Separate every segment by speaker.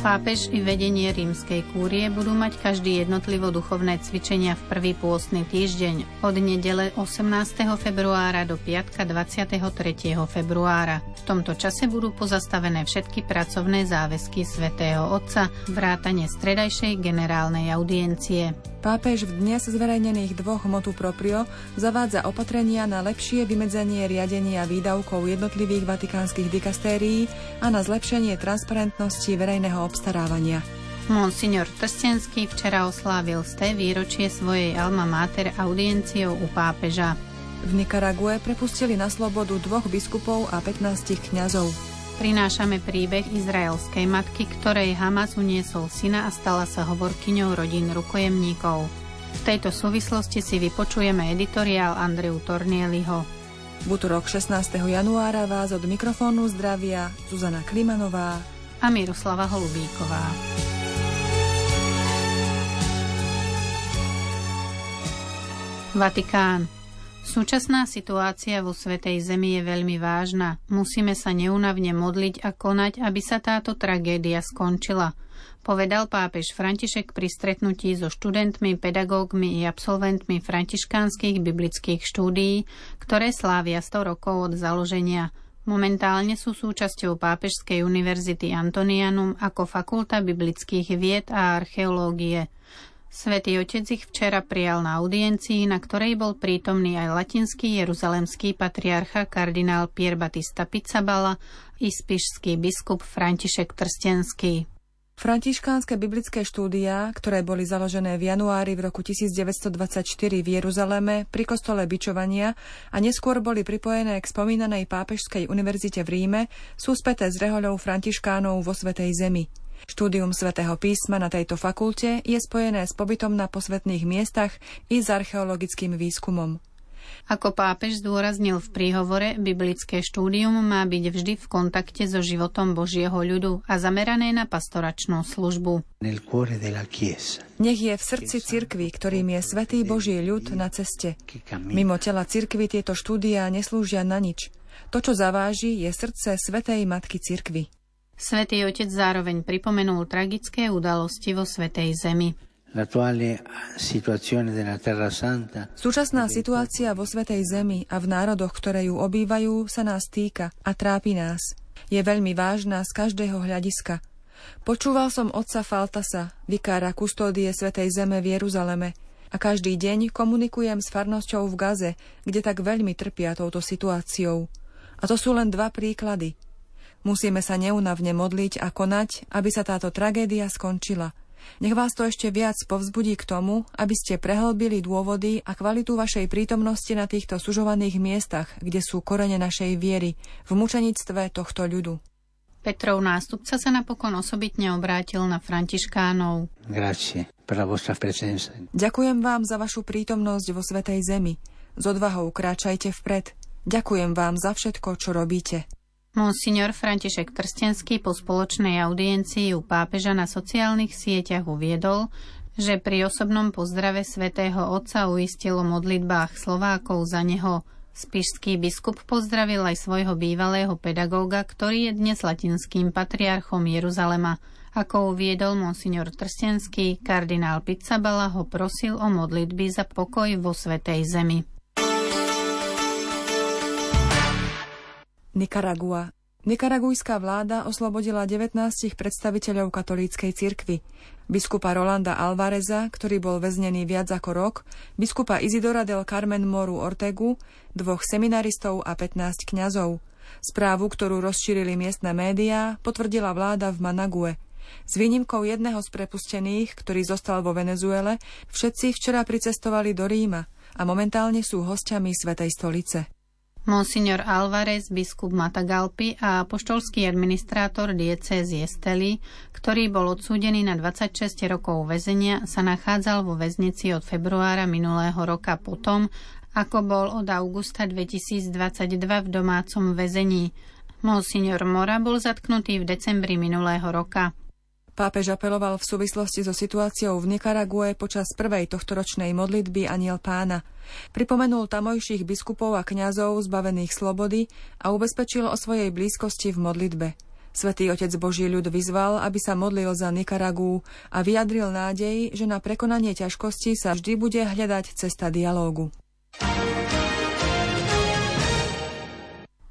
Speaker 1: Pápež i vedenie rímskej kúrie budú mať každý jednotlivo duchovné cvičenia v prvý pôstny týždeň od nedele 18. februára do piatka 23. februára. V tomto čase budú pozastavené všetky pracovné záväzky svätého Otca, vrátane stredajšej generálnej audiencie.
Speaker 2: Pápež v dnes zverejnených dvoch motu proprio zavádza opatrenia na lepšie vymedzenie riadenia výdavkov jednotlivých vatikánskych dikastérií a na zlepšenie transparentnosti verejného obstarávania.
Speaker 1: Monsignor Trstenský včera oslávil ste výročie svojej alma mater audienciou u pápeža.
Speaker 2: V Nikarague prepustili na slobodu dvoch biskupov a 15 kňazov
Speaker 1: prinášame príbeh izraelskej matky, ktorej Hamas uniesol syna a stala sa hovorkyňou rodín rukojemníkov. V tejto súvislosti si vypočujeme editoriál Andreu Tornieliho.
Speaker 2: V útorok 16. januára vás od mikrofónu zdravia Zuzana Klimanová
Speaker 1: a Miroslava Holubíková. Vatikán. Súčasná situácia vo Svetej Zemi je veľmi vážna. Musíme sa neunavne modliť a konať, aby sa táto tragédia skončila. Povedal pápež František pri stretnutí so študentmi, pedagógmi i absolventmi františkánskych biblických štúdií, ktoré slávia 100 rokov od založenia. Momentálne sú súčasťou Pápežskej univerzity Antonianum ako Fakulta biblických vied a archeológie – Svetý Otec ich včera prijal na audiencii, na ktorej bol prítomný aj latinský jeruzalemský patriarcha kardinál Pier Batista Pizzabala i spišský biskup František Trstenský.
Speaker 2: Františkánske biblické štúdia, ktoré boli založené v januári v roku 1924 v Jeruzaleme pri kostole bičovania a neskôr boli pripojené k spomínanej pápežskej univerzite v Ríme, sú späté s rehoľou františkánov vo Svetej Zemi. Štúdium svätého písma na tejto fakulte je spojené s pobytom na posvetných miestach i s archeologickým výskumom.
Speaker 1: Ako pápež zdôraznil v príhovore, biblické štúdium má byť vždy v kontakte so životom Božieho ľudu a zamerané na pastoračnú službu.
Speaker 2: Nech je v srdci cirkvi, ktorým je svetý Boží ľud na ceste. Mimo tela cirkvi tieto štúdia neslúžia na nič. To, čo zaváži, je srdce Svetej Matky cirkvi.
Speaker 1: Svetý Otec zároveň pripomenul tragické udalosti vo Svetej Zemi.
Speaker 2: Súčasná situácia vo Svetej Zemi a v národoch, ktoré ju obývajú, sa nás týka a trápi nás. Je veľmi vážna z každého hľadiska. Počúval som otca Faltasa, vikára kustódie Svetej Zeme v Jeruzaleme, a každý deň komunikujem s farnosťou v Gaze, kde tak veľmi trpia touto situáciou. A to sú len dva príklady – Musíme sa neunavne modliť a konať, aby sa táto tragédia skončila. Nech vás to ešte viac povzbudí k tomu, aby ste prehlbili dôvody a kvalitu vašej prítomnosti na týchto sužovaných miestach, kde sú korene našej viery, v mučenictve tohto ľudu.
Speaker 1: Petrov nástupca sa napokon osobitne obrátil na františkánov.
Speaker 2: Grazie. Ďakujem vám za vašu prítomnosť vo Svetej Zemi. S odvahou kráčajte vpred. Ďakujem vám za všetko, čo robíte.
Speaker 1: Monsignor František Trstenský po spoločnej audiencii u pápeža na sociálnych sieťach uviedol, že pri osobnom pozdrave svätého Otca uistil o modlitbách Slovákov za neho. Spišský biskup pozdravil aj svojho bývalého pedagóga, ktorý je dnes latinským patriarchom Jeruzalema. Ako uviedol monsignor Trstenský, kardinál Pizzabala ho prosil o modlitby za pokoj vo Svetej Zemi.
Speaker 2: Nikaragua. Nikaragujská vláda oslobodila 19 predstaviteľov katolíckej cirkvy. Biskupa Rolanda Alvareza, ktorý bol väznený viac ako rok, biskupa Izidora del Carmen Moru Ortegu, dvoch seminaristov a 15 kňazov. Správu, ktorú rozšírili miestne médiá, potvrdila vláda v Manague. S výnimkou jedného z prepustených, ktorý zostal vo Venezuele, všetci včera pricestovali do Ríma a momentálne sú hostiami Svetej stolice.
Speaker 1: Monsignor Alvarez, biskup Matagalpy a poštolský administrátor diecézy Esteli, ktorý bol odsúdený na 26 rokov väzenia, sa nachádzal vo väznici od februára minulého roka potom, ako bol od augusta 2022 v domácom väzení. Monsignor Mora bol zatknutý v decembri minulého roka.
Speaker 2: Pápež apeloval v súvislosti so situáciou v Nikarague počas prvej tohtoročnej modlitby Aniel pána. Pripomenul tamojších biskupov a kňazov zbavených slobody a ubezpečil o svojej blízkosti v modlitbe. Svetý otec Boží ľud vyzval, aby sa modlil za Nikaragu a vyjadril nádej, že na prekonanie ťažkosti sa vždy bude hľadať cesta dialógu.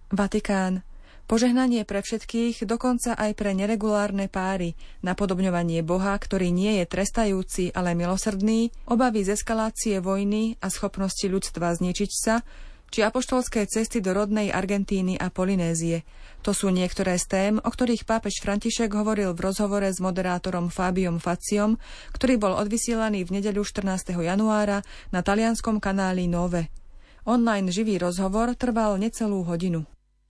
Speaker 2: Vatikán. Požehnanie pre všetkých, dokonca aj pre neregulárne páry, napodobňovanie Boha, ktorý nie je trestajúci, ale milosrdný, obavy z eskalácie vojny a schopnosti ľudstva zničiť sa, či apoštolské cesty do rodnej Argentíny a Polynézie. To sú niektoré z tém, o ktorých pápež František hovoril v rozhovore s moderátorom Fábiom Faciom, ktorý bol odvysielaný v nedeľu 14. januára na talianskom kanáli Nove. Online živý rozhovor trval necelú hodinu.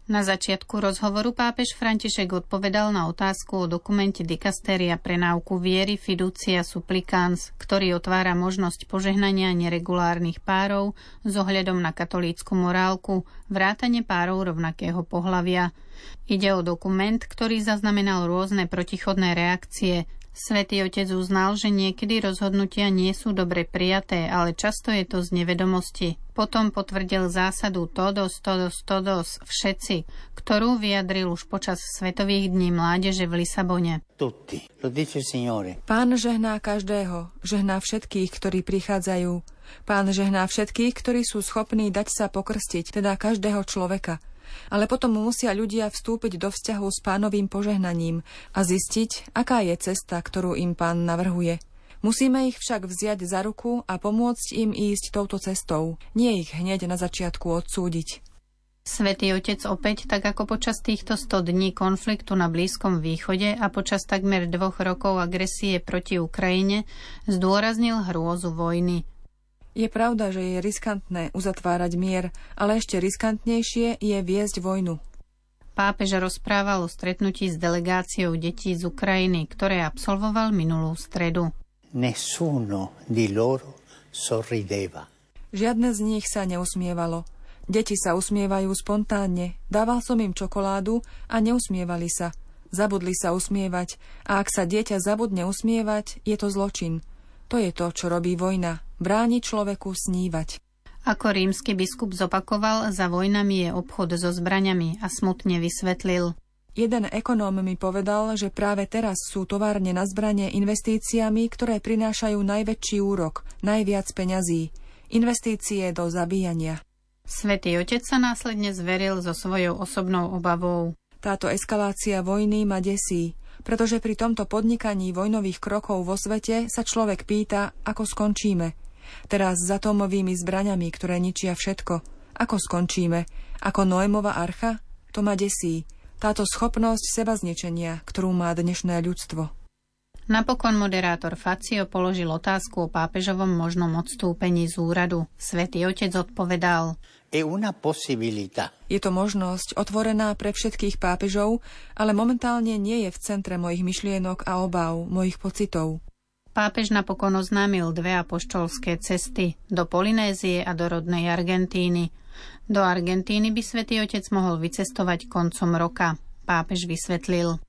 Speaker 1: Na začiatku rozhovoru pápež František odpovedal na otázku o dokumente Dikastéria pre náuku viery Fiducia Supplicans, ktorý otvára možnosť požehnania neregulárnych párov s ohľadom na katolícku morálku, vrátane párov rovnakého pohlavia. Ide o dokument, ktorý zaznamenal rôzne protichodné reakcie, Svetý otec uznal, že niekedy rozhodnutia nie sú dobre prijaté, ale často je to z nevedomosti. Potom potvrdil zásadu todos, todos, todos, všetci, ktorú vyjadril už počas Svetových dní mládeže v Lisabone.
Speaker 2: Pán žehná každého, žehná všetkých, ktorí prichádzajú. Pán žehná všetkých, ktorí sú schopní dať sa pokrstiť, teda každého človeka – ale potom musia ľudia vstúpiť do vzťahu s pánovým požehnaním a zistiť, aká je cesta, ktorú im pán navrhuje. Musíme ich však vziať za ruku a pomôcť im ísť touto cestou, nie ich hneď na začiatku odsúdiť.
Speaker 1: Svetý Otec opäť, tak ako počas týchto 100 dní konfliktu na Blízkom východe a počas takmer dvoch rokov agresie proti Ukrajine, zdôraznil hrôzu vojny,
Speaker 2: je pravda, že je riskantné uzatvárať mier, ale ešte riskantnejšie je viesť vojnu.
Speaker 1: Pápež rozprával o stretnutí s delegáciou detí z Ukrajiny, ktoré absolvoval minulú stredu.
Speaker 2: Nessuno di loro sorrideva. Žiadne z nich sa neusmievalo. Deti sa usmievajú spontánne. Dával som im čokoládu a neusmievali sa. Zabudli sa usmievať a ak sa dieťa zabudne usmievať, je to zločin. To je to, čo robí vojna. Bráni človeku snívať.
Speaker 1: Ako rímsky biskup zopakoval, za vojnami je obchod so zbraňami a smutne vysvetlil.
Speaker 2: Jeden ekonóm mi povedal, že práve teraz sú továrne na zbranie investíciami, ktoré prinášajú najväčší úrok, najviac peňazí. Investície do zabíjania.
Speaker 1: Svetý otec sa následne zveril so svojou osobnou obavou.
Speaker 2: Táto eskalácia vojny ma desí pretože pri tomto podnikaní vojnových krokov vo svete sa človek pýta, ako skončíme. Teraz s atómovými zbraňami, ktoré ničia všetko. Ako skončíme? Ako Noémova archa? To ma desí. Táto schopnosť seba zničenia, ktorú má dnešné ľudstvo.
Speaker 1: Napokon moderátor Facio položil otázku o pápežovom možnom odstúpení z úradu. Svetý otec odpovedal –
Speaker 2: je to možnosť otvorená pre všetkých pápežov, ale momentálne nie je v centre mojich myšlienok a obáv, mojich pocitov.
Speaker 1: Pápež napokon oznámil dve apoštolské cesty do Polynézie a do rodnej Argentíny. Do Argentíny by svätý Otec mohol vycestovať koncom roka. Pápež vysvetlil.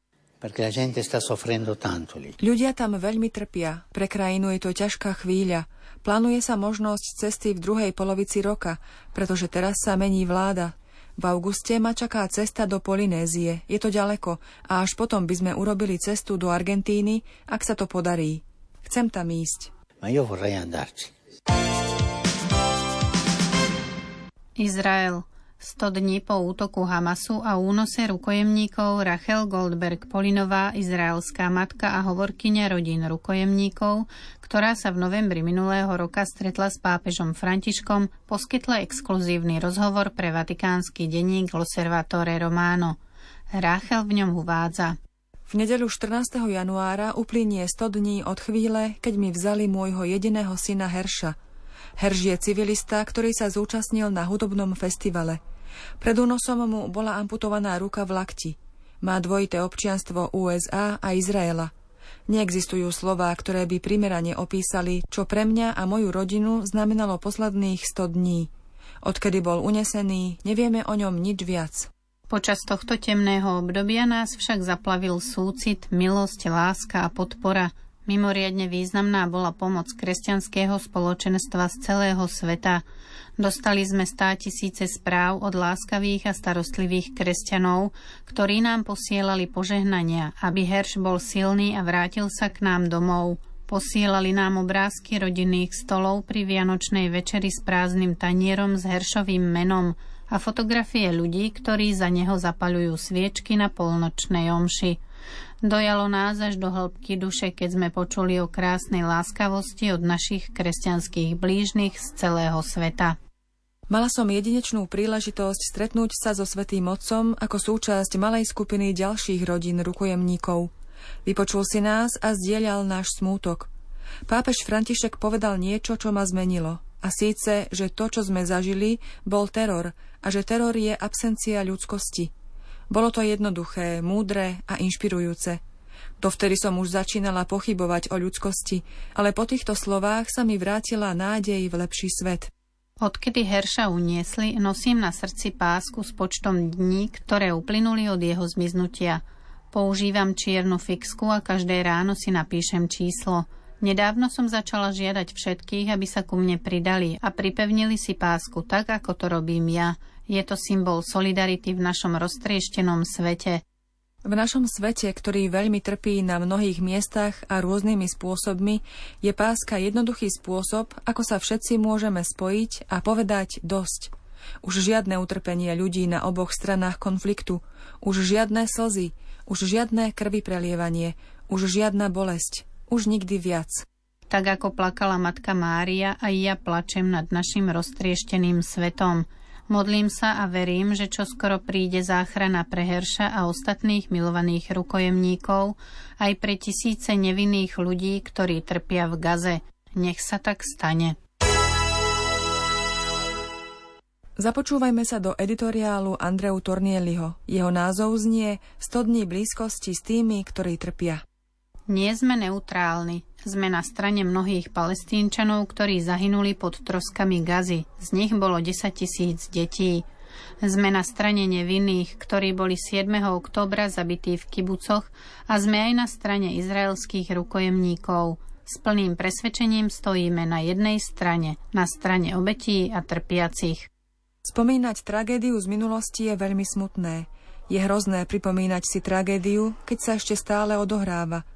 Speaker 2: Ľudia tam veľmi trpia. Pre krajinu je to ťažká chvíľa. Plánuje sa možnosť cesty v druhej polovici roka, pretože teraz sa mení vláda. V auguste ma čaká cesta do Polynézie. Je to ďaleko a až potom by sme urobili cestu do Argentíny, ak sa to podarí. Chcem tam ísť.
Speaker 1: Izrael. 100 dní po útoku Hamasu a únose rukojemníkov Rachel Goldberg Polinová, izraelská matka a hovorkyňa rodín rukojemníkov, ktorá sa v novembri minulého roka stretla s pápežom Františkom, poskytla exkluzívny rozhovor pre vatikánsky denník L'Osservatore Romano. Rachel v ňom uvádza.
Speaker 2: V nedeľu 14. januára uplynie 100 dní od chvíle, keď mi vzali môjho jediného syna Herša. Herž je civilista, ktorý sa zúčastnil na hudobnom festivale – pred únosom mu bola amputovaná ruka v lakti. Má dvojité občianstvo USA a Izraela. Neexistujú slová, ktoré by primerane opísali, čo pre mňa a moju rodinu znamenalo posledných 100 dní. Odkedy bol unesený, nevieme o ňom nič viac.
Speaker 1: Počas tohto temného obdobia nás však zaplavil súcit, milosť, láska a podpora. Mimoriadne významná bola pomoc kresťanského spoločenstva z celého sveta. Dostali sme stá tisíce správ od láskavých a starostlivých kresťanov, ktorí nám posielali požehnania, aby Herš bol silný a vrátil sa k nám domov. Posielali nám obrázky rodinných stolov pri Vianočnej večeri s prázdnym tanierom s Heršovým menom – a fotografie ľudí, ktorí za neho zapaľujú sviečky na polnočnej omši. Dojalo nás až do hĺbky duše, keď sme počuli o krásnej láskavosti od našich kresťanských blížnych z celého sveta.
Speaker 2: Mala som jedinečnú príležitosť stretnúť sa so Svetým Otcom ako súčasť malej skupiny ďalších rodín rukojemníkov. Vypočul si nás a zdieľal náš smútok. Pápež František povedal niečo, čo ma zmenilo. A síce, že to, čo sme zažili, bol teror a že teror je absencia ľudskosti. Bolo to jednoduché, múdre a inšpirujúce. Dovtedy som už začínala pochybovať o ľudskosti, ale po týchto slovách sa mi vrátila nádej v lepší svet.
Speaker 1: Odkedy Herša uniesli, nosím na srdci pásku s počtom dní, ktoré uplynuli od jeho zmiznutia. Používam čiernu fixku a každé ráno si napíšem číslo – Nedávno som začala žiadať všetkých, aby sa ku mne pridali a pripevnili si pásku tak, ako to robím ja. Je to symbol solidarity v našom roztrieštenom svete.
Speaker 2: V našom svete, ktorý veľmi trpí na mnohých miestach a rôznymi spôsobmi, je páska jednoduchý spôsob, ako sa všetci môžeme spojiť a povedať dosť. Už žiadne utrpenie ľudí na oboch stranách konfliktu, už žiadne slzy, už žiadne krvi prelievanie, už žiadna bolesť, už nikdy viac.
Speaker 1: Tak ako plakala matka Mária, aj ja plačem nad našim roztriešteným svetom. Modlím sa a verím, že čoskoro príde záchrana pre Herša a ostatných milovaných rukojemníkov, aj pre tisíce nevinných ľudí, ktorí trpia v Gaze. Nech sa tak stane.
Speaker 2: Započúvajme sa do editoriálu Andreu Tornieliho. Jeho názov znie 100 dní blízkosti s tými, ktorí trpia.
Speaker 1: Nie sme neutrálni. Sme na strane mnohých palestínčanov, ktorí zahynuli pod troskami gazy. Z nich bolo 10 tisíc detí. Sme na strane nevinných, ktorí boli 7. októbra zabití v kibucoch a sme aj na strane izraelských rukojemníkov. S plným presvedčením stojíme na jednej strane, na strane obetí a trpiacich.
Speaker 2: Spomínať tragédiu z minulosti je veľmi smutné. Je hrozné pripomínať si tragédiu, keď sa ešte stále odohráva –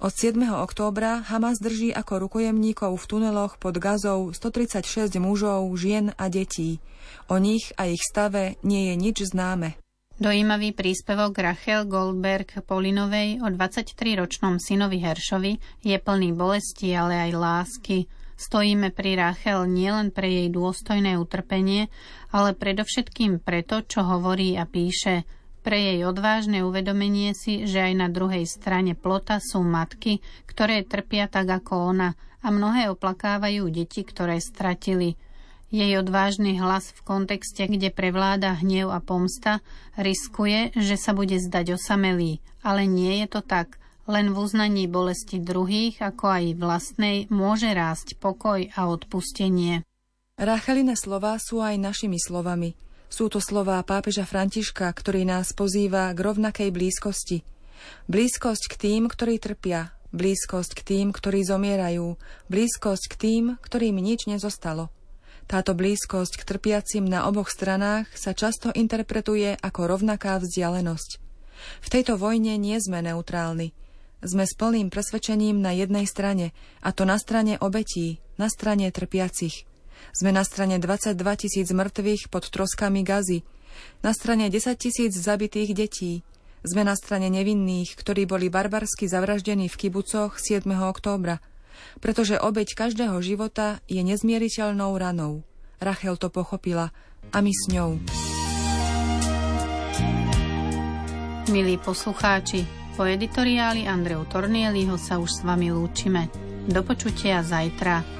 Speaker 2: od 7. októbra Hamas drží ako rukojemníkov v tuneloch pod gazou 136 mužov, žien a detí. O nich a ich stave nie je nič známe.
Speaker 1: Dojímavý príspevok Rachel Goldberg Polinovej o 23-ročnom synovi Heršovi je plný bolesti, ale aj lásky. Stojíme pri Rachel nielen pre jej dôstojné utrpenie, ale predovšetkým preto, čo hovorí a píše – pre jej odvážne uvedomenie si, že aj na druhej strane plota sú matky, ktoré trpia tak ako ona a mnohé oplakávajú deti, ktoré stratili. Jej odvážny hlas v kontexte, kde prevláda hnev a pomsta, riskuje, že sa bude zdať osamelý, ale nie je to tak. Len v uznaní bolesti druhých, ako aj vlastnej, môže rásť pokoj a odpustenie.
Speaker 2: Racheline slova sú aj našimi slovami – sú to slová pápeža Františka, ktorý nás pozýva k rovnakej blízkosti. Blízkosť k tým, ktorí trpia, blízkosť k tým, ktorí zomierajú, blízkosť k tým, ktorým nič nezostalo. Táto blízkosť k trpiacim na oboch stranách sa často interpretuje ako rovnaká vzdialenosť. V tejto vojne nie sme neutrálni. Sme s plným presvedčením na jednej strane, a to na strane obetí, na strane trpiacich. Sme na strane 22 tisíc mŕtvych pod troskami gazy, na strane 10 tisíc zabitých detí. Sme na strane nevinných, ktorí boli barbarsky zavraždení v kibucoch 7. októbra, pretože obeď každého života je nezmieriteľnou ranou. Rachel to pochopila a my s ňou.
Speaker 1: Milí poslucháči, po editoriáli Andreu Tornieliho sa už s vami lúčime. Do počutia zajtra.